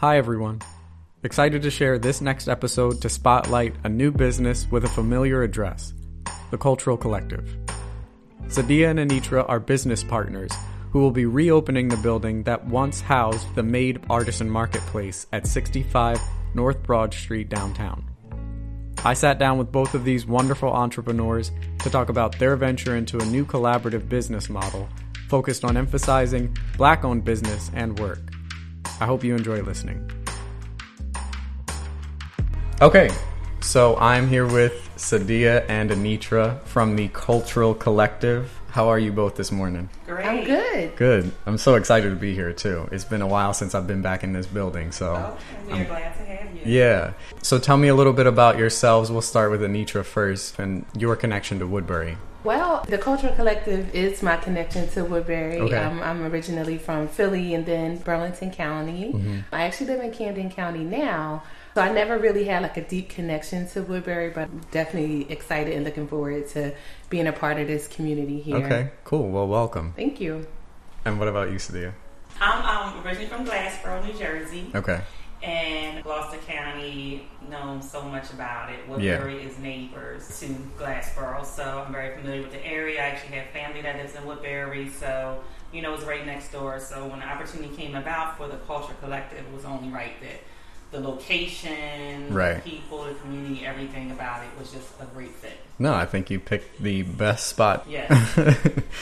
Hi, everyone. Excited to share this next episode to spotlight a new business with a familiar address the Cultural Collective. Sadia and Anitra are business partners who will be reopening the building that once housed the Made Artisan Marketplace at 65 North Broad Street downtown. I sat down with both of these wonderful entrepreneurs to talk about their venture into a new collaborative business model focused on emphasizing black owned business and work. I hope you enjoy listening. Okay, so I'm here with Sadia and Anitra from the Cultural Collective. How are you both this morning? Great. I'm good. Good. I'm so excited to be here too. It's been a while since I've been back in this building, so Oh, we're glad to have you. yeah. So tell me a little bit about yourselves. We'll start with Anitra first and your connection to Woodbury. Well, the Cultural Collective is my connection to Woodbury. Okay. Um, I'm originally from Philly and then Burlington County. Mm-hmm. I actually live in Camden County now. So I never really had like a deep connection to Woodbury, but I'm definitely excited and looking forward to being a part of this community here. Okay, cool. Well, welcome. Thank you. And what about you, Sadia? I'm um, originally from Glassboro, New Jersey, Okay. And Gloucester County known so much about it. Woodbury is neighbors to Glassboro, so I'm very familiar with the area. I actually have family that lives in Woodbury, so you know it's right next door. So when the opportunity came about for the Culture Collective, it was only right that the location, Right. the people, the community, everything about it was just a great fit. No, I think you picked the best spot. Yes.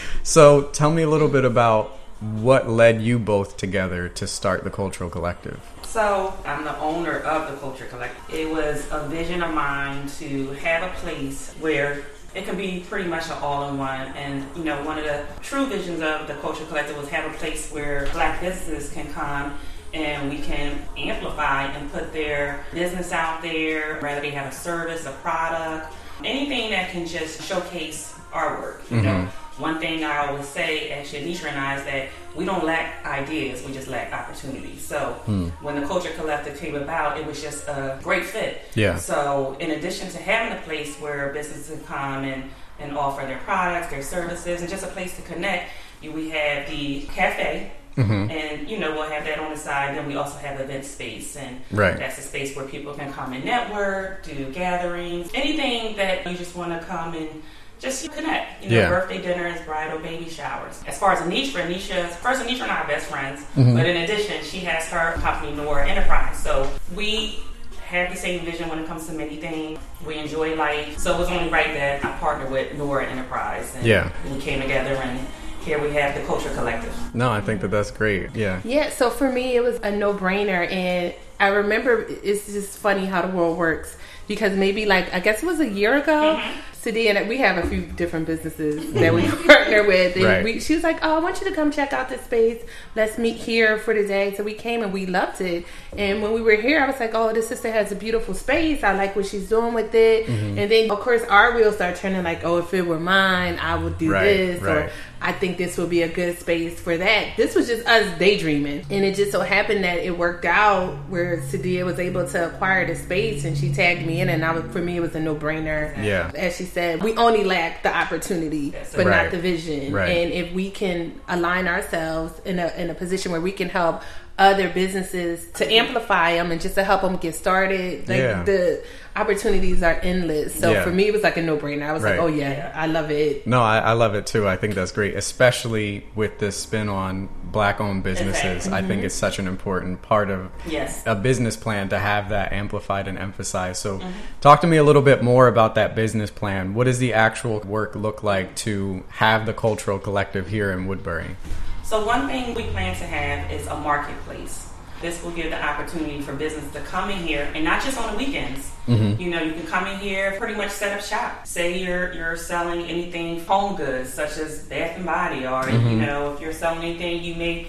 so tell me a little bit about what led you both together to start the Cultural Collective. So I'm the owner of the Culture Collective. It was a vision of mine to have a place where it can be pretty much an all-in-one. And you know, one of the true visions of the Culture Collective was have a place where Black businesses can come and we can amplify and put their business out there, whether they have a service, a product, anything that can just showcase our work. You know, mm-hmm. One thing I always say at Shanisha and I is that we don't lack ideas, we just lack opportunities. So when the Culture Collective came about, it was just a great fit. Yeah. So in addition to having a place where businesses can come and, and offer their products, their services, and just a place to connect, we have the cafe. Mm-hmm. And you know we'll have that on the side. Then we also have event space, and Right. that's a space where people can come and network, do gatherings, anything that you just want to come and just connect. You know, Yeah. birthday dinners, bridal, baby showers. As far as Anisha, Anisha, first Anisha and I are best friends, Mm-hmm. but in addition, she has her company Nora Enterprise. So we have the same vision when it comes to many things. We enjoy life, so it was only right that I partnered with Nora Enterprise, and Yeah. we came together and. Here we have the Culture Collective. No, I think that that's great. Yeah. Yeah, so for me, it was a no brainer. And I remember it's just funny how the world works because maybe like, I guess it was a year ago. Sadia and we have a few different businesses that we partner with. And Right. we, she was like, Oh, I want you to come check out this space. Let's meet here for the day. So we came and we loved it. And when we were here, I was like, Oh, this sister has a beautiful space. I like what she's doing with it. Mm-hmm. And then, of course, our wheels start turning like, Oh, if it were mine, I would do Right, this. Or right. I think this would be a good space for that. This was just us daydreaming. And it just so happened that it worked out where Sadia was able to acquire the space and she tagged me in and I was, for me it was a no brainer. Yeah. As she said, we only lack the opportunity, but Right. not the vision. Right. And if we can align ourselves in a, in a position where we can help other businesses to mm-hmm. amplify them and just to help them get started, like Yeah. the opportunities are endless. So Yeah. for me, it was like a no brainer. I was Right. like, oh yeah, I love it. No, I, I love it too. I think that's great, especially with this spin on black owned businesses. I think mm-hmm. it's such an important part of Yes. a business plan to have that amplified and emphasized. So, mm-hmm. talk to me a little bit more about that business plan. What does the actual work look like to have the cultural collective here in Woodbury? So one thing we plan to have is a marketplace. This will give the opportunity for business to come in here, and not just on the weekends. Mm-hmm. You know, you can come in here, pretty much set up shop. Say you're you're selling anything home goods, such as Bath and Body, or you mm-hmm. know, if you're selling anything, you may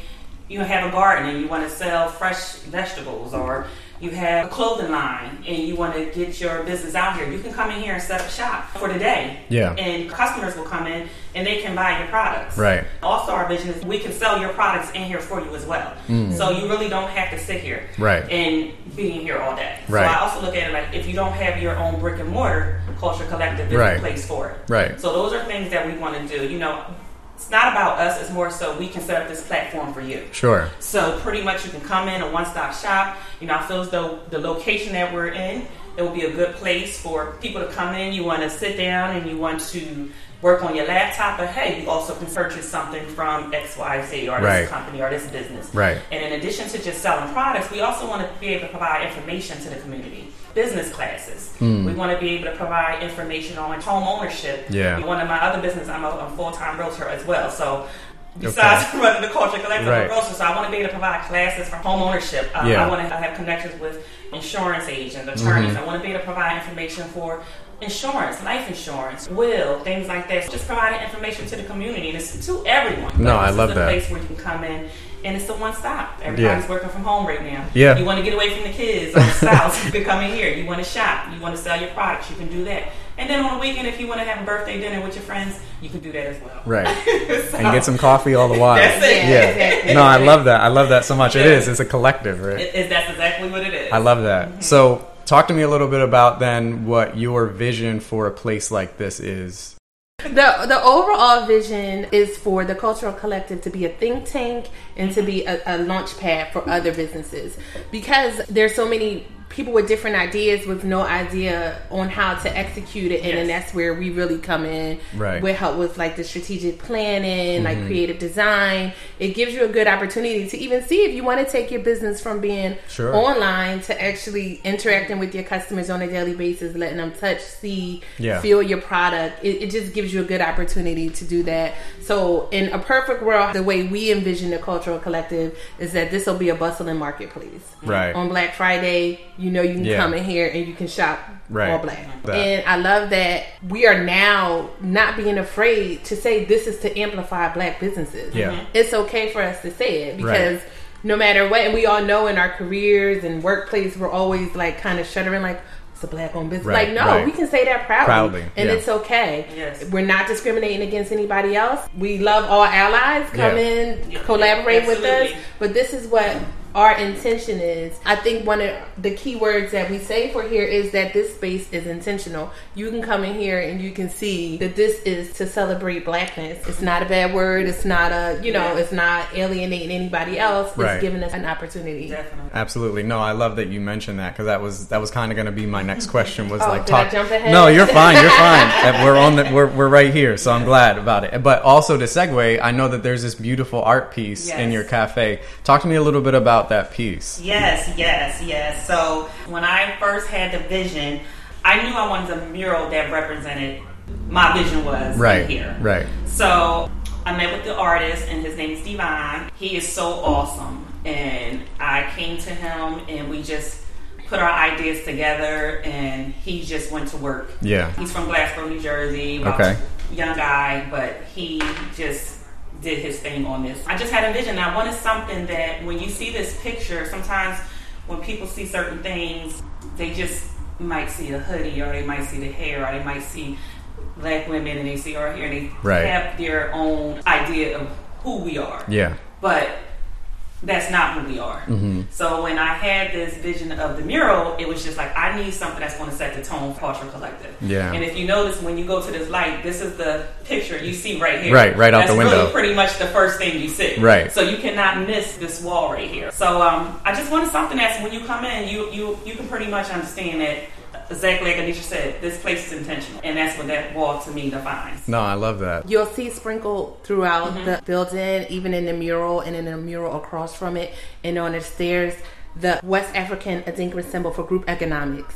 you have a garden and you want to sell fresh vegetables, or you have a clothing line and you want to get your business out here. You can come in here and set up shop for the day. Yeah. And customers will come in and they can buy your products. Right. Also, our vision is we can sell your products in here for you as well. So you really don't have to sit here Mm. Right. and being here all day. Right. So I also look at it like if you don't have your own brick and mortar, Culture Collective is Right. the place for it. Right. So those are things that we want to do. You know, it's not about us. It's more so we can set up this platform for you. Sure. So pretty much you can come in a one-stop shop. You know, I feel as though the location that we're in, it will be a good place for people to come in. You want to sit down and you want to work on your laptop, but hey, you also can purchase something from XYZ or Right. this company or this business. Right. And in addition to just selling products, we also want to be able to provide information to the community. Business classes. We want to be able to provide information on home ownership. Yeah. One of my other business, I'm a, a full-time realtor as well. So besides running the culture collective, Right. So I want to be able to provide classes for home ownership. Uh, Yeah. I want to have connections with insurance agents, attorneys. Mm-hmm. I want to be able to provide information for insurance, life insurance, will, things like that. Just providing information to the community and it's to everyone. No, I love is a that. place where you can come in and it's the one stop. Everybody's Yeah. working from home right now. Yeah. You want to get away from the kids or the spouse, you can come in here. You want to shop, you want to sell your products, you can do that. And then on the weekend, if you want to have a birthday dinner with your friends, you can do that as well. Right. So- And get some coffee all the while. That's it. Yeah, exactly. No, I love that. I love that so much. It Yeah. is. It's a collective, right? It, it, that's exactly what it is. I love that. Mm-hmm. So, talk to me a little bit about then what your vision for a place like this is. The the overall vision is for the cultural collective to be a think tank and to be a, a launch pad for other businesses because there's so many people with different ideas with no idea on how to execute it and then that's where we really come in Right. with help with like the strategic planning like mm-hmm. creative design it gives you a good opportunity to even see if you want to take your business from being Sure. online to actually interacting with your customers on a daily basis letting them touch see Yeah. feel your product. It, it just gives you a good opportunity to do that. So, in a perfect world, the way we envision the cultural collective is that this will be a bustling marketplace. Right. On Black Friday, you know you can Yeah. come in here and you can shop Right. all black. That. And I love that we are now not being afraid to say this is to amplify black businesses. Yeah. Mhm. It's okay for us to say it because no matter what, and we all know in our careers and workplace, we're always like kind of shuddering, like, it's a black owned business. Right, like, no, right. we can say that proudly. Proudly, And yeah. it's okay. Yes. We're not discriminating against anybody else. We love all allies. Come Yeah. in, Yeah, collaborate with us. But this is what our intention is. I think one of the key words that we say for here is that this space is intentional. You can come in here and you can see that this is to celebrate blackness. It's not a bad word. It's not a, you know, Yeah. it's not alienating anybody else. It's Right. giving us an opportunity. Definitely. Absolutely. No, I love that you mentioned that because that was that was kind of going to be my next question. Was Oh, like did I talk. jump ahead? No, you're fine. You're fine. We're on the we're we're right here, so I'm glad about it. But also to segue, I know that there's this beautiful art piece in your cafe. Talk to me a little bit about that piece. Yes, yes, yes. So when I first had the vision, I knew I wanted a mural that represented my vision was Right. here. Right. So I met with the artist, and his name is Divine. He is so awesome, and I came to him, and we just put our ideas together, and he just went to work. Yeah. He's from Glassboro, New Jersey. Okay. Young guy, but he just did his thing on this. I just had a vision. I wanted something that when you see this picture, sometimes when people see certain things, they just might see a hoodie or they might see the hair or they might see black women and they see our hair and they Right. have their own idea of who we are Yeah. but that's not who we are. Mm-hmm. So when I had this vision of the mural, it was just like I need something that's going to set the tone for Culture Collective. Yeah. And if you notice, when you go to this light, this is the picture you see right here. Right, right out that's the window. Really pretty much the first thing you see. Right. So you cannot miss this wall right here. So um, I just wanted something that's when you come in, you you you can pretty much understand that. Exactly like Anisha said, this place is intentional, and that's what that wall to me defines. No, I love that. You'll see sprinkled throughout Mm-hmm. the building, even in the mural and in the mural across from it, and on the stairs, the West African Adinkra symbol for group economics.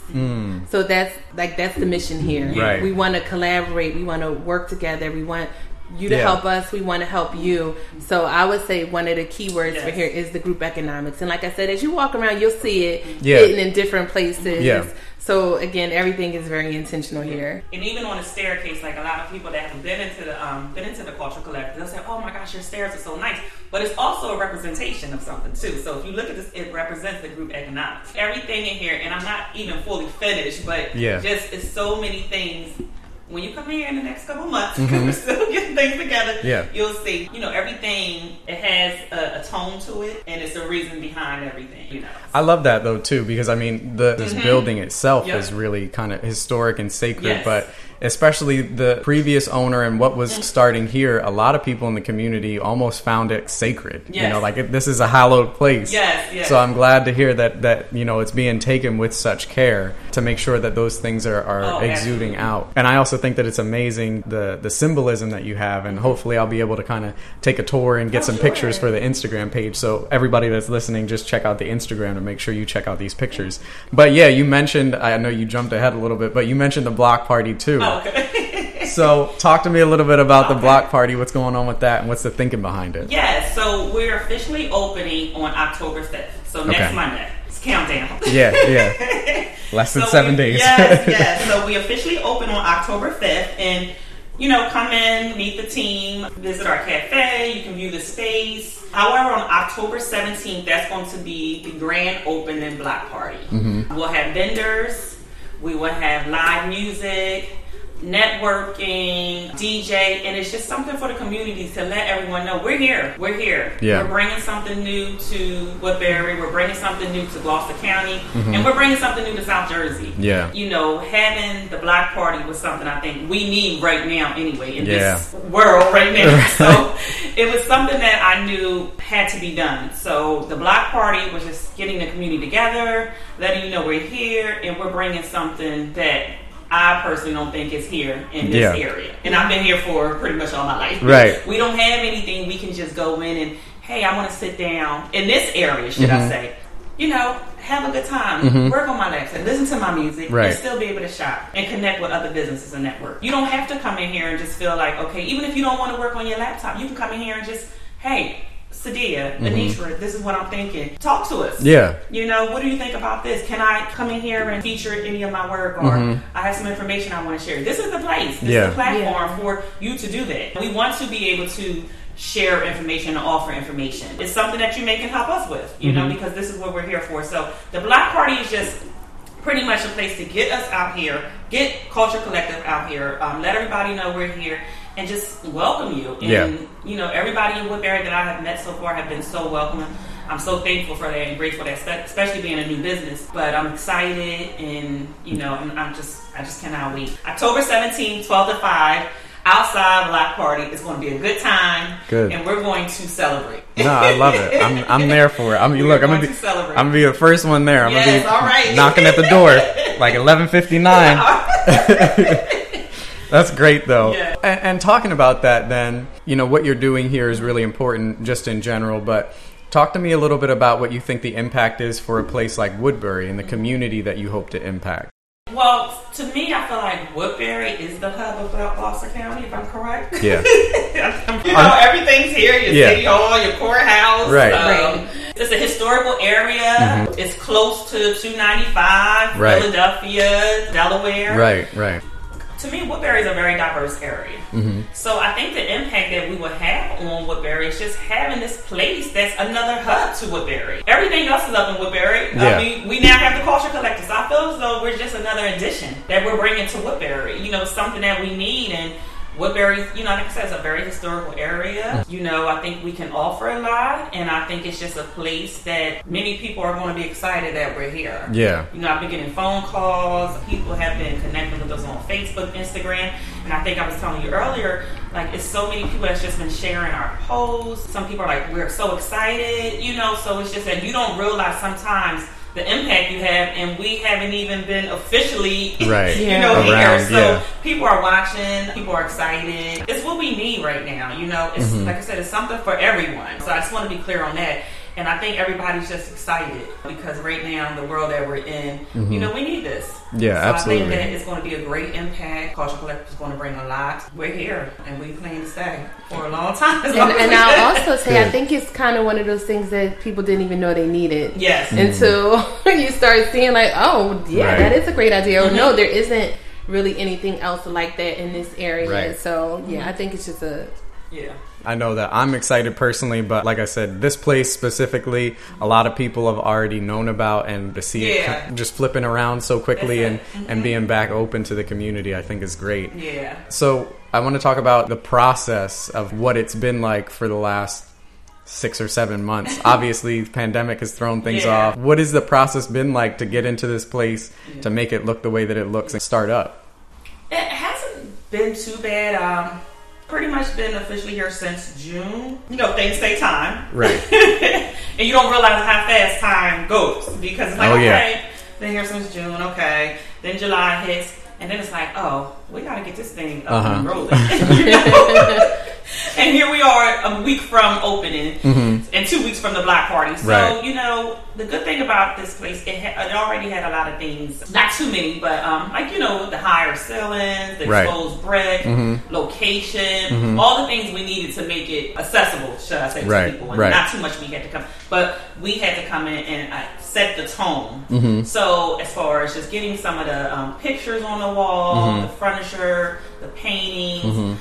So that's like that's the mission here. Mm. Right. We want to collaborate. We want to work together. We want you to Yeah. help us. We want to help you. So I would say one of the key words for here is the group economics. And like I said, as you walk around, you'll see it Yeah. hidden in different places. Yeah. So again, everything is very intentional here. And even on the staircase, like a lot of people that have been into the um, been into the cultural collective, they'll say, "Oh my gosh, your stairs are so nice." But it's also a representation of something too. So if you look at this, it represents the group economics. Everything in here, and I'm not even fully finished, but Yeah. just it's so many things. When you come here in the next couple months, because we're still getting things together. Mm-hmm. Yeah. you'll see. You know, everything it has a, a tone to it, and it's a reason behind everything. You know. I love that though too because I mean the this building itself Mm-hmm. Yep. is really kind of historic and sacred, Yes. but especially the previous owner and what was starting here, a lot of people in the community almost found it sacred. Yes. You know, like it, this is a hallowed place. Yes, yes. So I'm glad to hear that that you know it's being taken with such care to make sure that those things are, are Oh, exuding absolutely. out. And I also think that it's amazing the the symbolism that you have, and hopefully I'll be able to kind of take a tour and get Oh, some sure. pictures for the Instagram page. So everybody that's listening, just check out the Instagram to make sure you check out these pictures. But yeah, you mentioned I know you jumped ahead a little bit, but you mentioned the block party too. Oh, okay. So talk to me a little bit about the block party. What's going on with that, and what's the thinking behind it? yes, so we're officially opening on October 5th. So next Okay. Monday. It's countdown. Yeah, yeah. Less than So seven we- days. Yes, yes. So we officially open on October 5th. And, you know, come in, meet the team, visit our cafe. You can view the space. However, on October 17th, that's going to be the grand opening block party. Mm-hmm. We'll have vendors. We will have live music. Networking, DJ, and it's just something for the community to let everyone know we're here. We're here. Yeah. We're bringing something new to Woodbury. We're bringing something new to Gloucester County, and we're bringing something new to South Jersey. Mm-hmm. Yeah. You know, having the block party was something I think we need right now anyway in Yeah. this world right now. so it was something that I knew had to be done. So the block party was just getting the community together, letting you know we're here, and we're bringing something that. I personally don't think is here in this Yeah. area. And I've been here for pretty much all my life. Right. We don't have anything we can just go in and, hey, I want to sit down in this area, should Mm-hmm. I say. You know, have a good time, work on my accent, listen to my music, Right. and still be able to shop and connect with other businesses and network. You don't have to come in here and just feel like, okay, even if you don't want to work on your laptop, you can come in here and just, hey, Sadia, Anitra, this is what I'm thinking. Talk to us. Mm-hmm. Yeah. You know, what do you think about this? Can I come in here and feature any of my work or I have some information I want to share? This is the place. This Mm-hmm. Yeah. is the platform for you to do that. We want to be able to share information and offer information. It's something that you may can help us with, you know, because this is what we're here for. So the Black party is just pretty much a place to get us out here, get Culture Collective out here, um, let everybody know we're here, and just welcome you. And Yeah. you know, everybody in Woodbury that I have met so far have been so welcoming. I'm so thankful for that and grateful that, especially being a new business. But I'm excited, and you know, I'm, I'm just, I just cannot wait. October 17th, 12 to 5, outside block party. It's going to be a good time, Good. and we're going to celebrate. No, I love it. I'm I'm there for it. I mean, look, I'm gonna be to. I'm gonna be the first one there. I'm Yes, gonna be all right. knocking at the door like 11:59. That's great though. Yeah. And, and talking about that, then you know what you're doing here is really important, just in general. But talk to me a little bit about what you think the impact is for a place like Woodbury and the community that you hope to impact. Well, to me, I feel like Woodbury is the hub of Gloucester County, if I'm correct. Yeah. you know, everything's here. Your Yeah. city hall, your courthouse. Right. Um, It's a historical area. It's close to 295, Right. Philadelphia, Delaware. Right. Right. To me, Woodbury is a very diverse area. Mm-hmm. So I think the impact that we will have on Woodbury is just having this place that's another hub to Woodbury. Everything else is up in Woodbury. Yeah. I mean, we now have the culture collective. So I feel as though we're just another addition that we're bringing to Woodbury. You know, something that we need and. Woodbury, you know, like I said, is a very historical area. Mm. You know, I think we can offer a lot, and I think it's just a place that many people are going to be excited that we're here. Yeah. You know, I've been getting phone calls. People have been connecting with us on Facebook, Instagram, and I think I was telling you earlier, like it's so many people that's just been sharing our posts. Some people are like, "We're so excited," you know. So it's just that you don't realize sometimes the impact you have, and we haven't even been officially, Right. you Yeah. know, Around, here. So yeah. people are watching. People are excited. It's what we need right now. You know, it's Mm-hmm. like I said, it's something for everyone. So I just want to be clear on that. And I think everybody's just excited because right now, in the world that we're in, you know, we need this. Mm-hmm. Yeah, so absolutely. I think that it's going to be a great impact. Culture Collective is going to bring a lot. We're here and we plan to stay for a long time. as long And, and I'll also say, I think it's kind of one of those things that people didn't even know they needed. Yes. Mm. Until you start seeing, like, oh, yeah, Right. that is a great idea. Or Mm-hmm. no, there isn't really anything else like that in this area. Right. So, yeah, I think it's just a. Yeah. I know that I'm excited personally, but like I said, this place specifically, a lot of people have already known about, and to see Yeah. it just flipping around so quickly and, it. and being back open to the community, I think is great. Yeah. So I want to talk about the process of what it's been like for the last six or seven months. Obviously, the pandemic has thrown things Yeah. off. What has the process been like to get into this place to make it look the way that it looks and start up? It hasn't been too bad. Um, pretty much been officially here since June. You know, things take time. Right. and you don't realize how fast time goes because it's like, Oh, yeah. okay, been here since June, okay. Then July hits, and then it's like, oh, we gotta get this thing up Uh-huh. rolling. And here we are a week from opening and two weeks from the block party. So, Mm-hmm. Right. you know, the good thing about this place, it, ha- it already had a lot of things, not too many, but um, like, you know, the higher ceilings, the Right. exposed brick, Mm-hmm. location, all the things we needed to make it accessible, should I say, to people. And right. not too much we had to come, but we had to come in and uh, set the tone. Mm-hmm. So as far as just getting some of the um, pictures on the wall, Mm-hmm. the furniture, the paintings,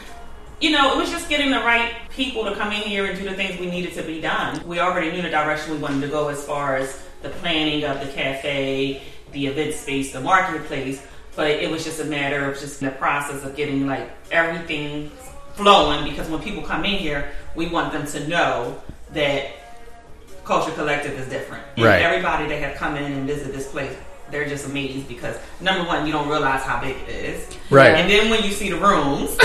you know, it was just getting the right people to come in here and do the things we needed to be done. We already knew the direction we wanted to go as far as the planning of the cafe, the event space, the marketplace. But it was just a matter of just the process of getting like everything flowing because when people come in here, we want them to know that Culture Collective is different. And Right. everybody that have come in and visit this place, they're just amazed because number one, you don't realize how big it is. Right. And then when you see the rooms,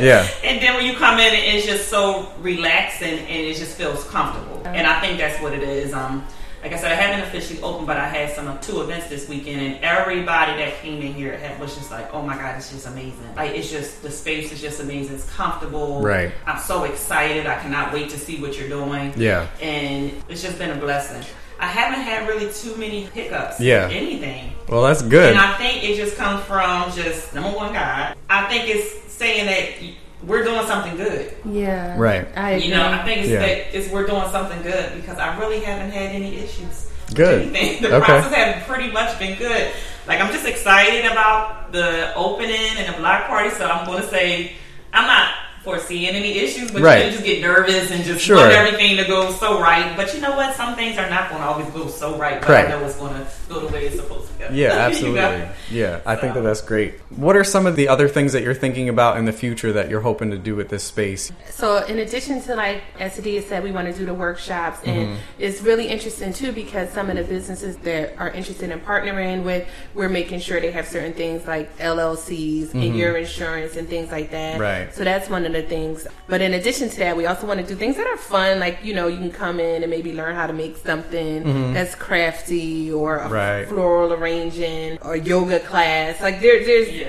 Yeah. and then when you come in, it's just so relaxing and it just feels comfortable. And I think that's what it is. Um, like I said, I haven't officially opened, but I had some two events this weekend, and everybody that came in here had, was just like, "Oh my god, it's just amazing! Like it's just the space is just amazing. It's comfortable. Right. I'm so excited. I cannot wait to see what you're doing. Yeah. and it's just been a blessing. I haven't had really too many hiccups. Yeah. with anything. Well, that's good. And I think it just comes from just number one, God. I think it's saying that we're doing something good. Yeah. Right. I agree. You know, I think it's Yeah. that it's we're doing something good because I really haven't had any issues. Good. anything. The Okay. process has pretty much been good. Like I'm just excited about the opening and the block party. So I'm going to say I'm not foreseeing any issues, but Right. you just get nervous and just Sure. want everything to go so right. But you know what? Some things are not going to always go so right, but Right. I know it's going to go the way it's supposed to go. Yeah, You know? absolutely. Yeah, I think that that's great. What are some of the other things that you're thinking about in the future that you're hoping to do with this space? So, in addition to like as Sadia said, we want to do the workshops, and Mm-hmm. it's really interesting too because some of the businesses that are interested in partnering with, we're making sure they have certain things like LLCs and your insurance and things like that. Mm-hmm. Right. So that's one of the things. But in addition to that, we also want to do things that are fun, like you know, you can come in and maybe learn how to make something that's crafty or a Mm-hmm. Right. floral arranging or yoga class. Like there, there's Yeah.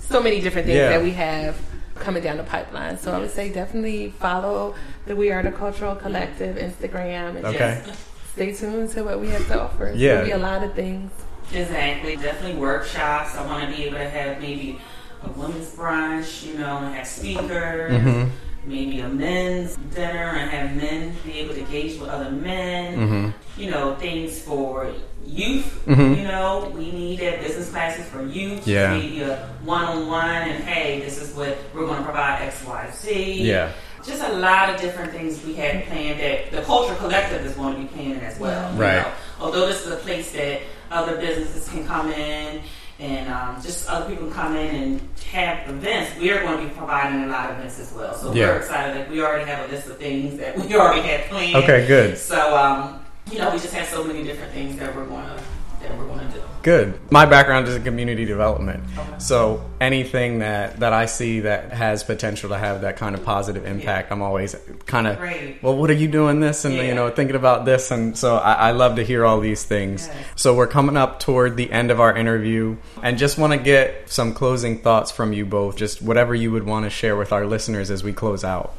so many different things Yeah. that we have coming down the pipeline. So I would say definitely follow the We Are the Cultural Collective Instagram and Okay. just stay tuned to what we have to offer. Yeah. There'll be a lot of things. Exactly. Definitely workshops. I want to be able to have maybe a women's brunch, you know, and have speakers. Mm-hmm. Maybe a men's dinner and have men be able to engage with other men. Mm-hmm. You know, things for youth. Mhm. You know, we need uh, business classes for youth. Yeah. Maybe a one-on-one and hey, this is what we're going to provide X, Y, Z. Yeah. Just a lot of different things we had planned that the Culture Collective is going to be planning as well. you Right. know. Although this is a place that other businesses can come in and um, just other people can come in and have events, we are going to be providing a lot of events as well. So Yeah. we're excited. Like we already have a list of things that we already had planned. Okay, good. So um, you know, we just have so many different things that we're going to that we're going to do. Good. My background is in community development. Okay. So anything that, that I see that has potential to have that kind of positive impact, I'm always kind of, Great. well, what are you doing this? And, you know, thinking about this. And so I, I love to hear all these things. Yes. So we're coming up toward the end of our interview and just want to get some closing thoughts from you both, just whatever you would want to share with our listeners as we close out.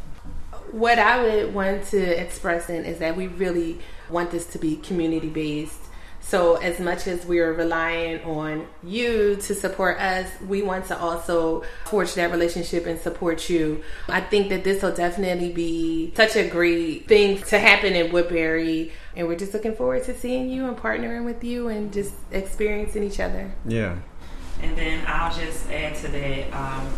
What I would want to express in is that we really want this to be community based. So as much as we're relying on you to support us, we want to also forge that relationship and support you. I think that this will definitely be such a great thing to happen in Woodbury. And we're just looking forward to seeing you and partnering with you and just experiencing each other. Yeah. And then I'll just add to that. Um,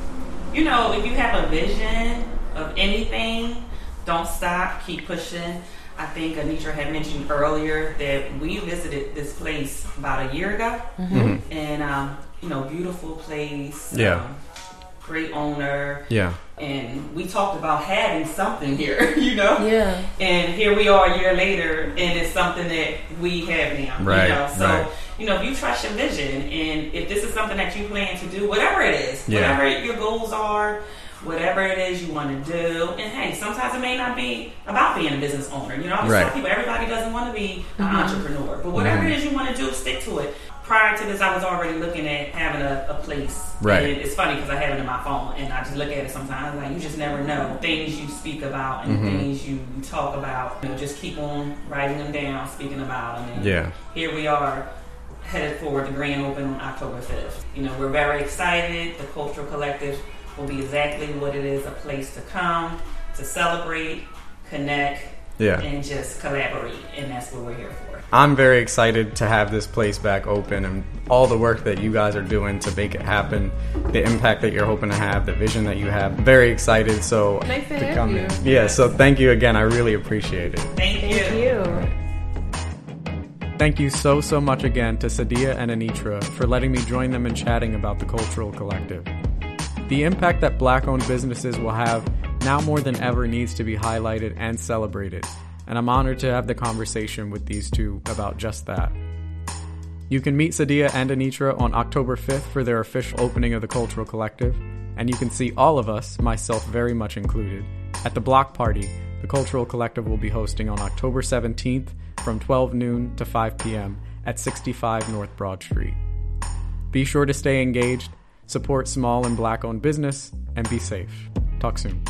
you know, if you have a vision of anything, don't stop, keep pushing. I think Anitra had mentioned earlier that we visited this place about a year ago, and um, you know, beautiful place. Yeah. um, great owner, Yeah. and we talked about having something here. You know, Yeah. and here we are a year later, and it's something that we have now. Right, You know? So right. you know, if you trust your vision and if this is something that you plan to do, whatever it is, Yeah. whatever your goals are, whatever it is you want to do, and hey, sometimes it may not be about being a business owner. You know, I always Right. tell people everybody doesn't want to be an entrepreneur, but whatever it is you want to do, stick to it. Prior to this, I was already looking at having a, a place. Right. And it's funny because I have it in my phone, and I just look at it sometimes. Like you just never know things you speak about and Mm-hmm. things you talk about. You know, just keep on writing them down, speaking about them. And Yeah. Here we are, headed for the grand open on October fifth. You know, we're very excited. The Cultural Collective will be exactly what it is—a place to come to celebrate, connect, Yeah. and just collaborate. And that's what we're here for. I'm very excited to have this place back open and all the work that you guys are doing to make it happen, the impact that you're hoping to have, the vision that you have. Very excited. So Nice to come you. in. Yeah. So thank you again. I really appreciate it. Thank, Thank you. Thank you so, so much again to Sadia and Anitra for letting me join them in chatting about the Cultural Collective. The impact that black owned businesses will have now more than ever needs to be highlighted and celebrated, and I'm honored to have the conversation with these two about just that. You can meet Sadia and Anitra on October 5th for their official opening of the Cultural Collective, and you can see all of us, myself very much included, at the block party the Cultural Collective will be hosting on October 17th from 12 noon to 5 p.m. at 65 North Broad Street. Be sure to stay engaged, support small and black owned business, and be safe. Talk soon.